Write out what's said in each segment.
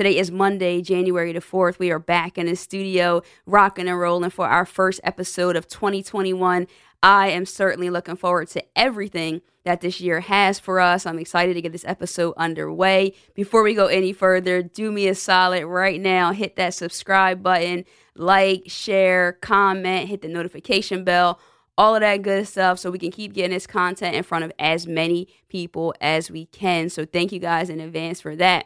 Today is Monday, January the 4th. We are back in the studio, rocking and rolling for our first episode of 2021. I am certainly looking forward to everything that this year has for us. I'm excited to get this episode underway. Before we go any further, do me a solid right now. Hit that subscribe button, like, share, comment, hit the notification bell, all of that good stuff so we can keep getting this content in front of as many people as we can. So thank you guys in advance for that.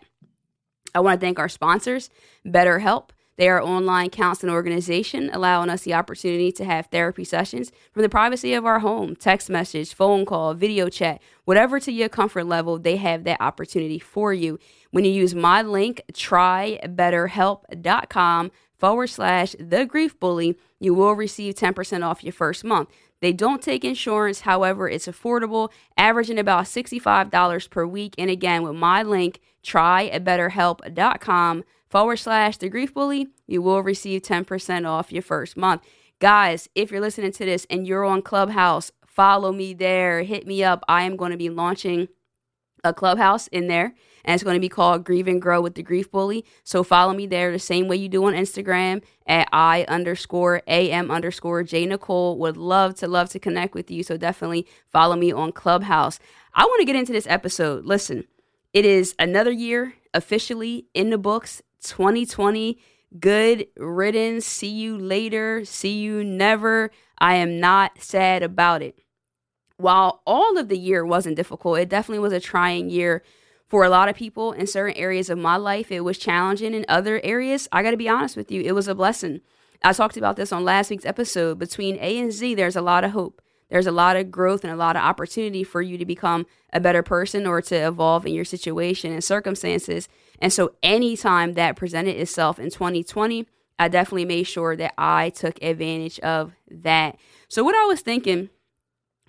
I want to thank our sponsors, BetterHelp. They are online counseling organization, allowing us the opportunity to have therapy sessions from the privacy of our home, text message, phone call, video chat, whatever to your comfort level, they have that opportunity for you. When you use my link, trybetterhelp.com forward slash the grief bully, you will receive 10% off your first month. They don't take insurance, however, it's affordable, averaging about $65 per week. And again, with my link, trybetterhelp.com forward slash the grief bully, you will receive 10% off your first month. Guys, if you're listening to this and you're on Clubhouse, follow me there. Hit me up. I am going to be launching a clubhouse in there and it's going to be called grieve and grow with the grief bully so follow me there the same way you do on instagram at i underscore am underscore j nicole would love to love to connect with you so definitely follow me on clubhouse i want to get into this episode listen it is another year officially in the books 2020. Good riddance. See you later. See you never. I am not sad about it. While all of the year wasn't difficult, it definitely was a trying year for a lot of people in certain areas of my life. It was challenging in other areas. I got to be honest with you, it was a blessing. I talked about this on last week's episode. Between A and Z, there's a lot of hope there's a lot of growth and a lot of opportunity for you to become a better person or to evolve in your situation and circumstances. And so, anytime that presented itself in 2020, I definitely made sure that I took advantage of that. So, what I was thinking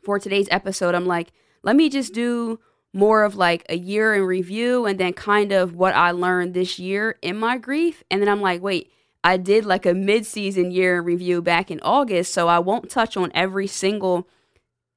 for today's episode, I'm like, let me just do more of like a year in review and then kind of what I learned this year in my grief. And then I'm like, wait, I did like a mid-season year review back in August, so I won't touch on every single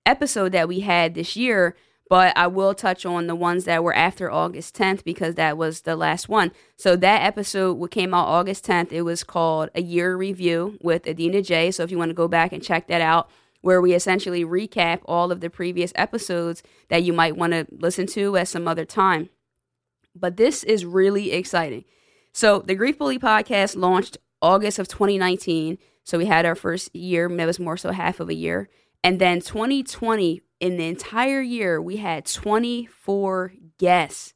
episode that we had this year, but I will touch on the ones that were after August 10th because that was the last one. So that episode came out August 10th. It was called A Year Review with Adena J. So if you want to go back and check that out, where we essentially recap all of the previous episodes that you might want to listen to at some other time. But this is really exciting so the Grief Bully podcast launched August of 2019. So we had our first year, it was more so half of a year. And then 2020, in the entire year, we had 24 guests.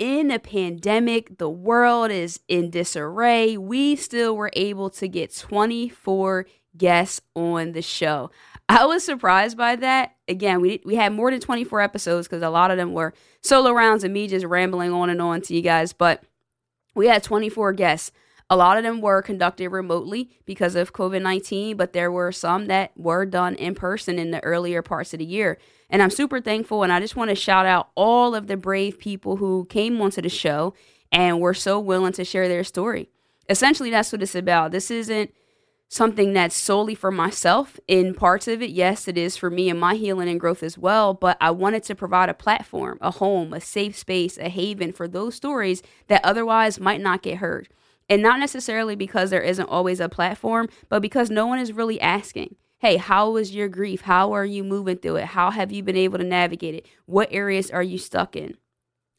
In a pandemic, the world is in disarray. We still were able to get 24 guests on the show. I was surprised by that. Again, we we had more than 24 episodes because a lot of them were solo rounds and me just rambling on and on to you guys. But we had 24 guests. A lot of them were conducted remotely because of COVID 19, but there were some that were done in person in the earlier parts of the year. And I'm super thankful. And I just want to shout out all of the brave people who came onto the show and were so willing to share their story. Essentially, that's what it's about. This isn't something that's solely for myself in parts of it. Yes, it is for me and my healing and growth as well, but I wanted to provide a platform, a home, a safe space, a haven for those stories that otherwise might not get heard. And not necessarily because there isn't always a platform, but because no one is really asking. Hey, how was your grief? How are you moving through it? How have you been able to navigate it? What areas are you stuck in?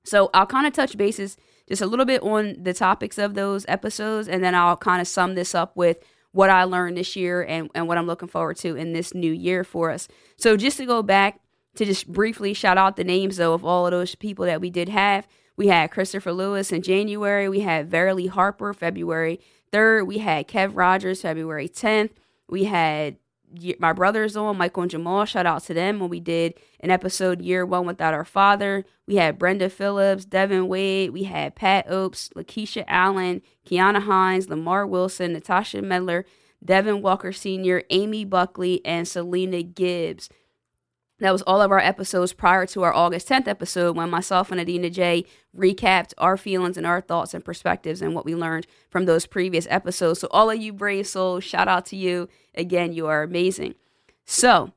So I'll kind of touch bases just a little bit on the topics of those episodes, and then I'll kind of sum this up with what I learned this year and, and what I'm looking forward to in this new year for us. So just to go back to just briefly shout out the names though of all of those people that we did have. We had Christopher Lewis in January. We had Verily Harper February 3rd. We had Kev Rogers February 10th. We had my brothers on, Michael and Jamal. Shout out to them when we did an episode year one without our father. We had Brenda Phillips, Devin Wade. We had Pat Opes, Lakeisha Allen, Kiana Hines, Lamar Wilson, Natasha Medler, Devin Walker Sr., Amy Buckley, and Selena Gibbs. That was all of our episodes prior to our August 10th episode when myself and Adena J recapped our feelings and our thoughts and perspectives and what we learned from those previous episodes. So, all of you brave souls, shout out to you. Again, you are amazing. So,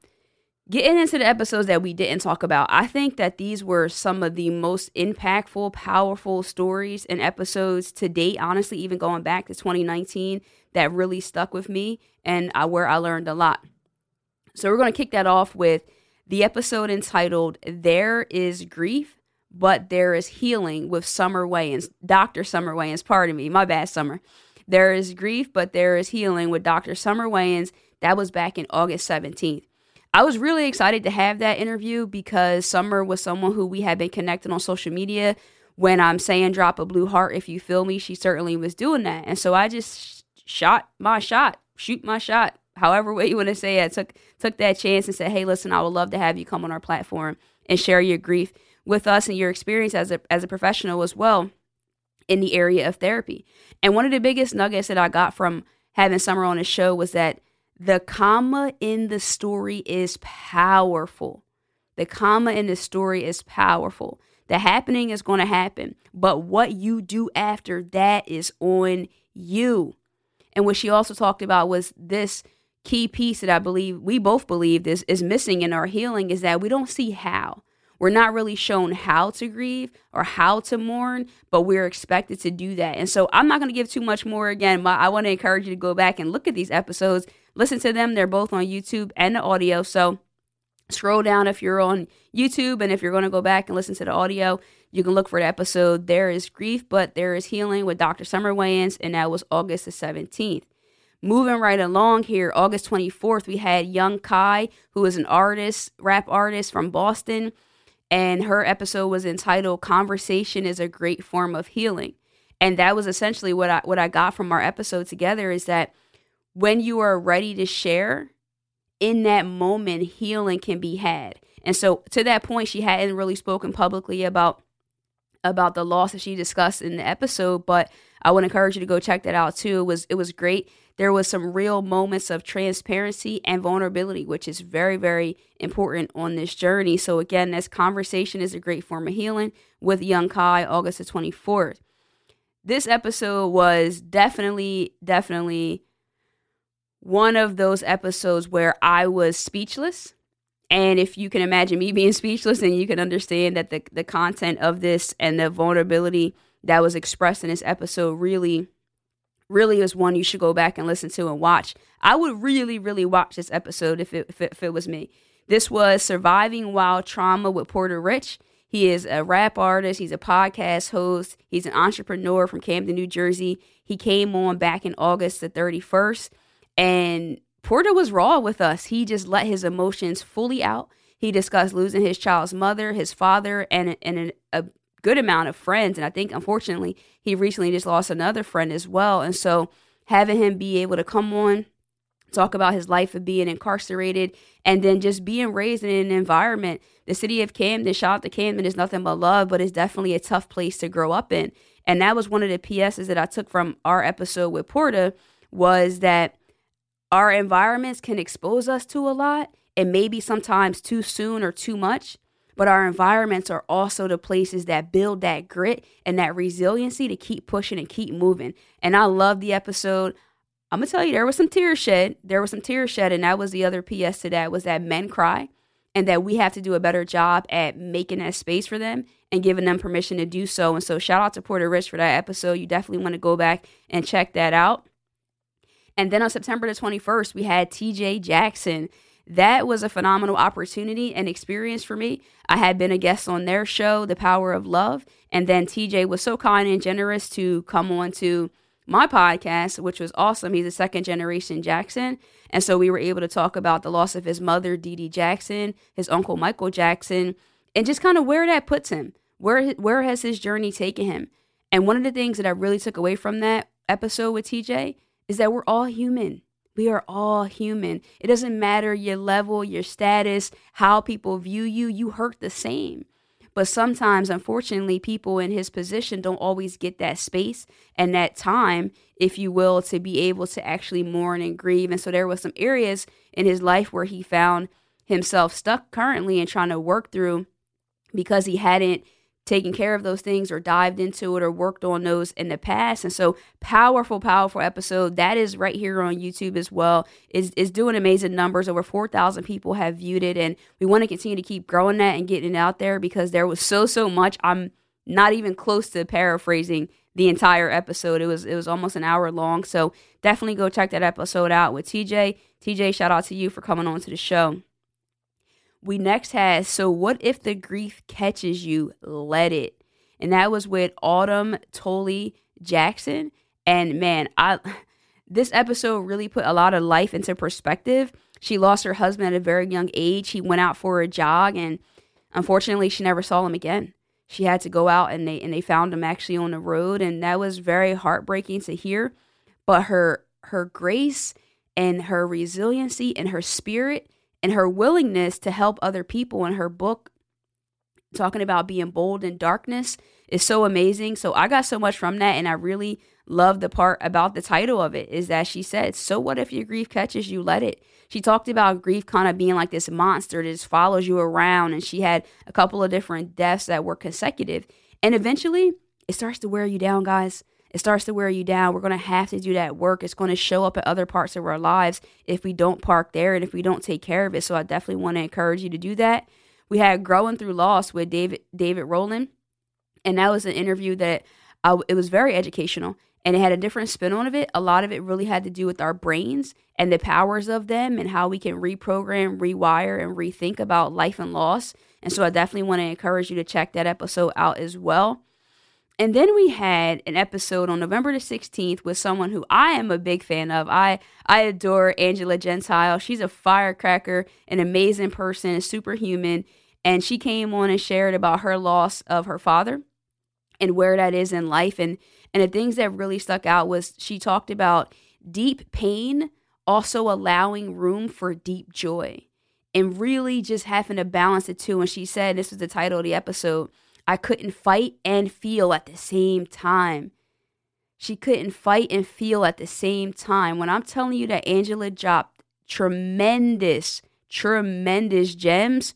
getting into the episodes that we didn't talk about, I think that these were some of the most impactful, powerful stories and episodes to date. Honestly, even going back to 2019, that really stuck with me and where I learned a lot. So, we're going to kick that off with the episode entitled There is Grief, but There is Healing with Summer Wayans. Dr. Summer Wayans, pardon me, my bad, Summer. There is grief, but there is healing with Dr. Summer Wayans. That was back in August 17th. I was really excited to have that interview because Summer was someone who we had been connected on social media. When I'm saying drop a blue heart if you feel me, she certainly was doing that. And so I just shot my shot, shoot my shot, however way you want to say it, took took that chance and said, "Hey, listen, I would love to have you come on our platform and share your grief with us and your experience as a as a professional as well in the area of therapy." And one of the biggest nuggets that I got from having Summer on the show was that the comma in the story is powerful. The comma in the story is powerful. The happening is going to happen, but what you do after that is on you. And what she also talked about was this key piece that I believe we both believe is, is missing in our healing is that we don't see how. We're not really shown how to grieve or how to mourn, but we're expected to do that. And so I'm not going to give too much more again, but I want to encourage you to go back and look at these episodes, listen to them. They're both on YouTube and the audio. So scroll down if you're on YouTube and if you're going to go back and listen to the audio, you can look for the episode There is Grief, but There is Healing with Dr. Summer Wayans, and that was August the 17th. Moving right along here, August 24th, we had Young Kai, who is an artist, rap artist from Boston, and her episode was entitled Conversation is a Great Form of Healing. And that was essentially what I what I got from our episode together is that when you are ready to share, in that moment healing can be had. And so to that point she hadn't really spoken publicly about about the loss that she discussed in the episode, but I would encourage you to go check that out too. It was it was great there was some real moments of transparency and vulnerability, which is very, very important on this journey. So, again, this conversation is a great form of healing with Young Kai, August the 24th. This episode was definitely, definitely one of those episodes where I was speechless. And if you can imagine me being speechless, and you can understand that the, the content of this and the vulnerability that was expressed in this episode really really is one you should go back and listen to and watch. I would really, really watch this episode if it, if it, if it was me. This was Surviving Wild Trauma with Porter Rich. He is a rap artist, he's a podcast host, he's an entrepreneur from Camden, New Jersey. He came on back in August the 31st, and Porter was raw with us. He just let his emotions fully out. He discussed losing his child's mother, his father, and, and a good amount of friends. And I think, unfortunately, he recently just lost another friend as well. And so having him be able to come on, talk about his life of being incarcerated, and then just being raised in an environment. The city of Camden, shout out to Camden, is nothing but love, but it's definitely a tough place to grow up in. And that was one of the PSs that I took from our episode with Porter was that our environments can expose us to a lot and maybe sometimes too soon or too much but our environments are also the places that build that grit and that resiliency to keep pushing and keep moving. And I love the episode. I'm gonna tell you, there was some tears shed. There was some tears shed, and that was the other PS to that was that men cry, and that we have to do a better job at making that space for them and giving them permission to do so. And so, shout out to Porter Rich for that episode. You definitely want to go back and check that out. And then on September the 21st, we had TJ Jackson that was a phenomenal opportunity and experience for me. I had been a guest on their show, The Power of Love, and then TJ was so kind and generous to come on to my podcast, which was awesome. He's a second generation Jackson. And so we were able to talk about the loss of his mother, Dee Dee Jackson, his uncle, Michael Jackson, and just kind of where that puts him. Where, where has his journey taken him? And one of the things that I really took away from that episode with TJ is that we're all human We are all human. It doesn't matter your level, your status, how people view you, you hurt the same. But sometimes, unfortunately, people in his position don't always get that space and that time, if you will, to be able to actually mourn and grieve. And so there was some areas in his life where he found himself stuck currently and trying to work through because he hadn't taken care of those things or dived into it or worked on those in the past. And so powerful, powerful episode. That is right here on YouTube as well. Is is doing amazing numbers. Over 4,000 people have viewed it. And we want to continue to keep growing that and getting it out there because there was so, so much. I'm not even close to paraphrasing the entire episode. It was it was almost an hour long. So definitely go check that episode out with TJ. TJ, shout out to you for coming on to the show we next had So What If the Grief Catches You? Let It. And that was with Autumn Tolley Jackson. And man, I this episode really put a lot of life into perspective. She lost her husband at a very young age. He went out for a jog and unfortunately she never saw him again. She had to go out and they and they found him actually on the road and that was very heartbreaking to hear. But her her grace and her resiliency and her spirit and her willingness to help other people in her book talking about being bold in darkness is so amazing. So I got so much from that and I really love the part about the title of it is that she said, "So what if your grief catches you? Let it." She talked about grief kind of being like this monster that just follows you around and she had a couple of different deaths that were consecutive. And eventually, it starts to wear you down, guys it starts to wear you down. We're going to have to do that work. It's going to show up at other parts of our lives if we don't park there and if we don't take care of it. So I definitely want to encourage you to do that. We had Growing Through Loss with David David Rowland, and that was an interview that I, it was very educational and it had a different spin on it. A lot of it really had to do with our brains and the powers of them and how we can reprogram, rewire, and rethink about life and loss. And so I definitely want to encourage you to check that episode out as well. And then we had an episode on November the 16th with someone who I am a big fan of. I I adore Angela Gentile. She's a firecracker, an amazing person, superhuman, and she came on and shared about her loss of her father and where that is in life and and the things that really stuck out was she talked about deep pain also allowing room for deep joy and really just having to balance the two and she said this was the title of the episode I couldn't fight and feel at the same time. She couldn't fight and feel at the same time. When I'm telling you that Angela dropped tremendous, tremendous gems,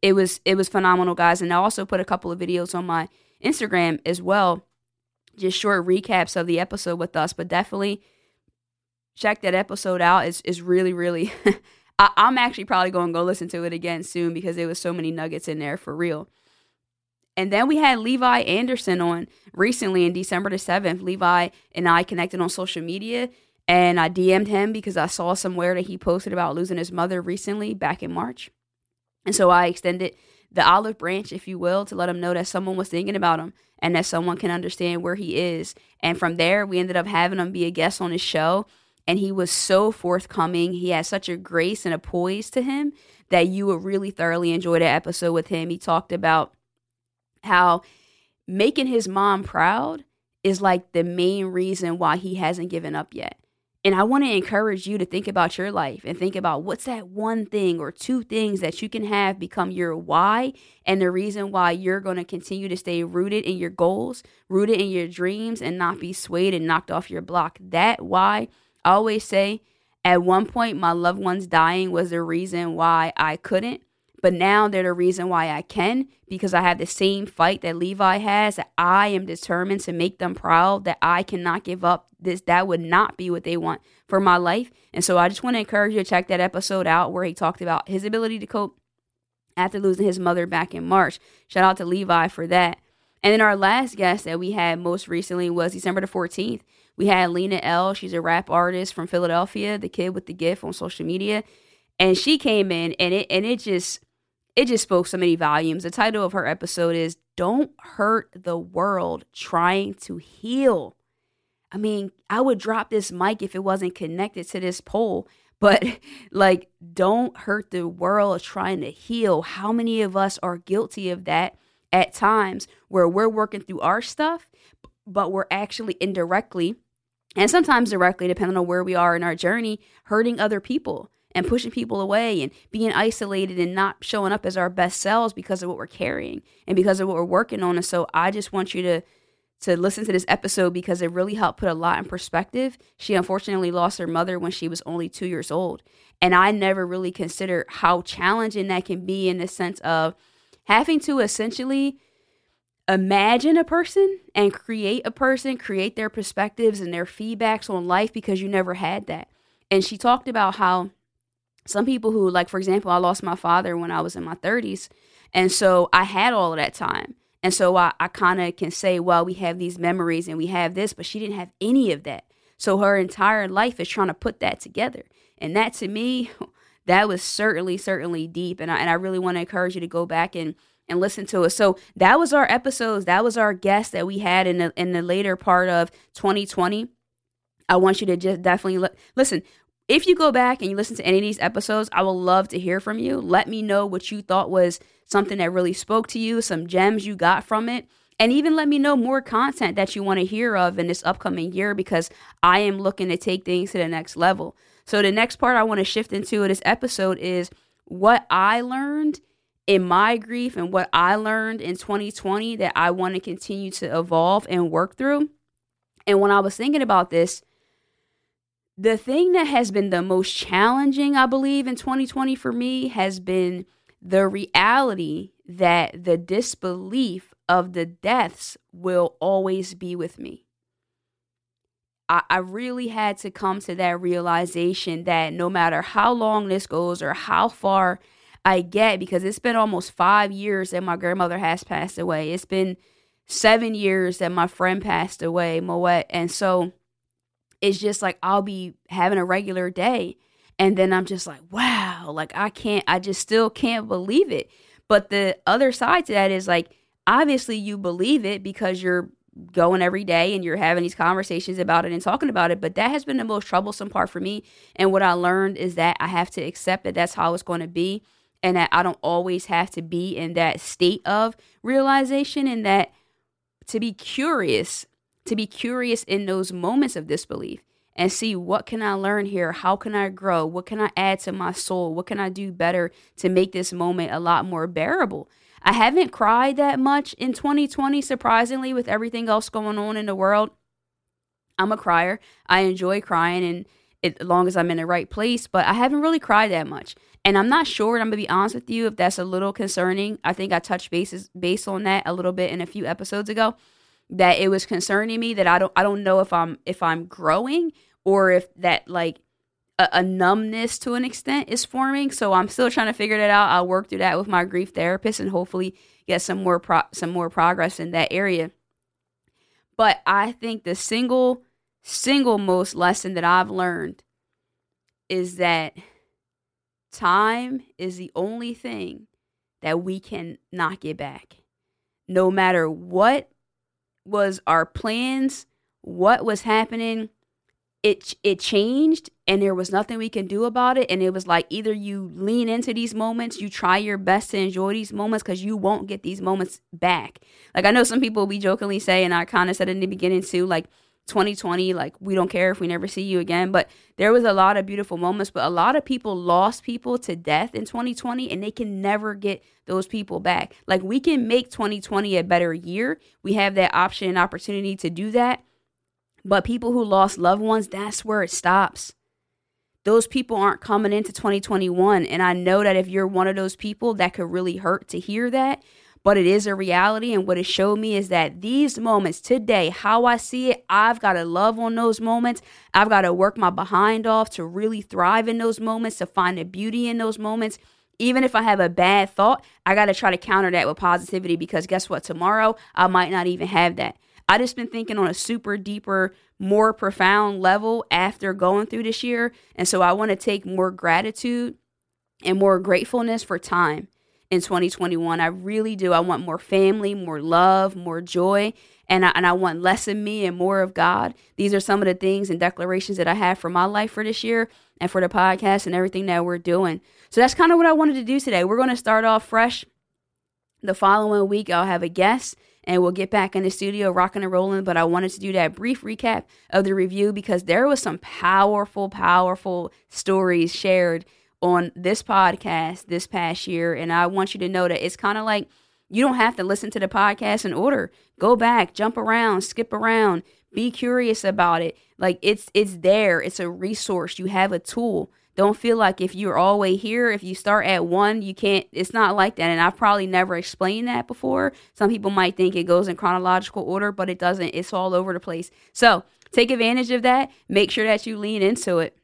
it was it was phenomenal, guys. And I also put a couple of videos on my Instagram as well, just short recaps of the episode with us. But definitely check that episode out. It's is really really. I, I'm actually probably going to go listen to it again soon because there was so many nuggets in there for real. And then we had Levi Anderson on recently in December the 7th. Levi and I connected on social media and I DM'd him because I saw somewhere that he posted about losing his mother recently back in March. And so I extended the olive branch, if you will, to let him know that someone was thinking about him and that someone can understand where he is. And from there, we ended up having him be a guest on his show. And he was so forthcoming. He had such a grace and a poise to him that you would really thoroughly enjoy that episode with him. He talked about how making his mom proud is like the main reason why he hasn't given up yet. And I want to encourage you to think about your life and think about what's that one thing or two things that you can have become your why and the reason why you're going to continue to stay rooted in your goals, rooted in your dreams, and not be swayed and knocked off your block. That why I always say at one point, my loved ones dying was the reason why I couldn't. But now they're the reason why I can because I have the same fight that Levi has. That I am determined to make them proud. That I cannot give up. This that would not be what they want for my life. And so I just want to encourage you to check that episode out where he talked about his ability to cope after losing his mother back in March. Shout out to Levi for that. And then our last guest that we had most recently was December the 14th. We had Lena L. She's a rap artist from Philadelphia, the kid with the gift on social media. And she came in and it and it just it just spoke so many volumes. The title of her episode is Don't Hurt the World Trying to Heal. I mean, I would drop this mic if it wasn't connected to this pole, but like, don't hurt the world trying to heal. How many of us are guilty of that at times where we're working through our stuff, but we're actually indirectly and sometimes directly, depending on where we are in our journey, hurting other people and pushing people away and being isolated and not showing up as our best selves because of what we're carrying and because of what we're working on. And so I just want you to to listen to this episode because it really helped put a lot in perspective. She unfortunately lost her mother when she was only 2 years old, and I never really considered how challenging that can be in the sense of having to essentially imagine a person and create a person, create their perspectives and their feedbacks on life because you never had that. And she talked about how some people who, like, for example, I lost my father when I was in my 30s. And so I had all of that time. And so I, I kind of can say, well, we have these memories and we have this, but she didn't have any of that. So her entire life is trying to put that together. And that to me, that was certainly, certainly deep. And I, and I really want to encourage you to go back and and listen to us. So that was our episodes. That was our guest that we had in the in the later part of 2020. I want you to just definitely li- listen. If you go back and you listen to any of these episodes, I will love to hear from you. Let me know what you thought was something that really spoke to you, some gems you got from it. And even let me know more content that you want to hear of in this upcoming year because I am looking to take things to the next level. So, the next part I want to shift into this episode is what I learned in my grief and what I learned in 2020 that I want to continue to evolve and work through. And when I was thinking about this, the thing that has been the most challenging, I believe, in 2020 for me has been the reality that the disbelief of the deaths will always be with me. I, I really had to come to that realization that no matter how long this goes or how far I get because it's been almost five years that my grandmother has passed away. It's been seven years that my friend passed away, Moet. And so it's just like I'll be having a regular day. And then I'm just like, wow, like I can't, I just still can't believe it. But the other side to that is like, obviously you believe it because you're going every day and you're having these conversations about it and talking about it. But that has been the most troublesome part for me. And what I learned is that I have to accept that that's how it's going to be and that I don't always have to be in that state of realization and that to be curious, to be curious in those moments of disbelief and see what can I learn here? How can I grow? What can I add to my soul? What can I do better to make this moment a lot more bearable? I haven't cried that much in 2020 surprisingly with everything else going on in the world. I'm a crier. I enjoy crying and it, as long as I'm in the right place, but I haven't really cried that much. And I'm not sure, I'm gonna be honest with you, if that's a little concerning. I think I touched bases based on that a little bit in a few episodes ago. That it was concerning me that I don't I don't know if I'm if I'm growing or if that like a, a numbness to an extent is forming. So I'm still trying to figure that out. I'll work through that with my grief therapist and hopefully get some more pro- some more progress in that area. But I think the single single most lesson that I've learned is that Time is the only thing that we can not get back. No matter what was our plans, what was happening, it it changed and there was nothing we can do about it. And it was like either you lean into these moments you try your best to enjoy these moments because you won't get these moments back. Like i know some people we jokingly say and i kind of said in the beginning too like 2020 like we don't care if we never see you again. But there was a lot of beautiful moments but a lot of people lost people to death in 2020 and they can never get those people back. Like we can make 2020 a better year. We have that option and opportunity to do that. But people who lost loved ones that's where it stops. Those people aren't coming into 2021 and i know that if you're one of those people that could really hurt to hear that but it is a reality. And what it showed me is that these moments today, how I see it, I've got to love on those moments. I've got to work my behind off to really thrive in those moments, to find the beauty in those moments. Even if I have a bad thought, I got to try to counter that with positivity because guess what? Tomorrow, I might not even have that. I just been thinking on a super deeper, more profound level after going through this year. And so I want to take more gratitude and more gratefulness for time in 2021. I really do. I want more family, more love, more joy, and I, and I want less of me and more of God. These are some of the things and declarations that I have for my life for this year and for the podcast and everything that we're doing. So that's kind of what I wanted to do today. We're going to start off fresh. The following week, I'll have a guest and we'll get back in the studio rocking and rolling. But I wanted to do that brief recap of the review because there was some powerful, powerful stories shared on this podcast this past year. And I want you to know that it's kind of like you don't have to listen to the podcast in order. Go back, jump around, skip around, be curious about it. Like it's it's there. It's a resource. You have a tool. Don't feel like if you're all way here, if you start at one, you can't. It's not like that. And I've probably never explained that before. Some people might think it goes in chronological order, but it doesn't. It's all over the place. So take advantage of that. Make sure that you lean into it.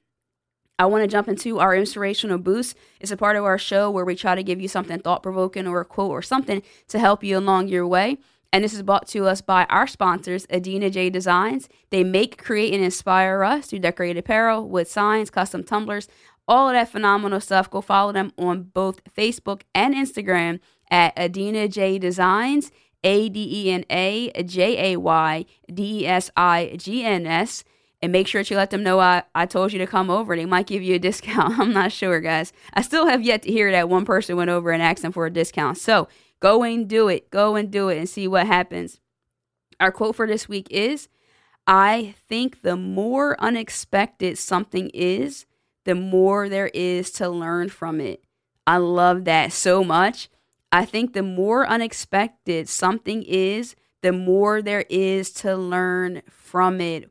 I want to jump into our inspirational boost. It's a part of our show where we try to give you something thought provoking or a quote or something to help you along your way. And this is brought to us by our sponsors, Adena J Designs. They make, create, and inspire us through decorated apparel with signs, custom tumblers, all of that phenomenal stuff. Go follow them on both Facebook and Instagram at Adena J Designs, A D E N A J A Y D E S I G N S. And make sure that you let them know I, I told you to come over. They might give you a discount. I'm not sure, guys. I still have yet to hear that one person went over and asked them for a discount. So Go and do it. Go and do it and see what happens. Our quote for this week is I think the more unexpected something is, the more there is to learn from it. I love that so much. I think the more unexpected something is, the more there is to learn from it.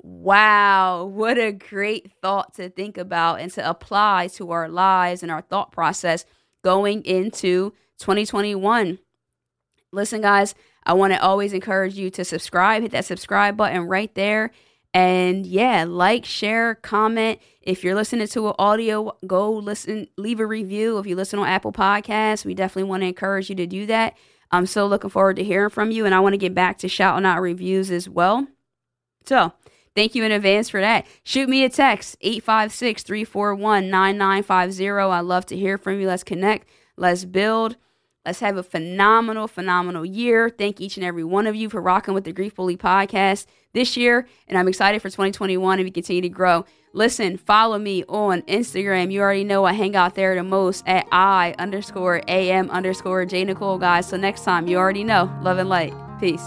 Wow, what a great thought to think about and to apply to our lives and our thought process going into 2021. Listen, guys, I want to always encourage you to subscribe, hit that subscribe button right there. And yeah, like, share, comment. If you're listening to an audio, go listen, leave a review. If you listen on Apple Podcasts, we definitely want to encourage you to do that. I'm so looking forward to hearing from you, and I want to get back to shouting out reviews as well. So, thank you in advance for that. Shoot me a text, 856 341 9950. I love to hear from you. Let's connect, let's build. Let's have a phenomenal, phenomenal year. Thank each and every one of you for rocking with the Grief Bully podcast this year. And I'm excited for 2021 and we continue to grow. Listen, follow me on Instagram. You already know I hang out there the most at I underscore AM underscore J Nicole, guys. So next time, you already know. Love and light. Peace.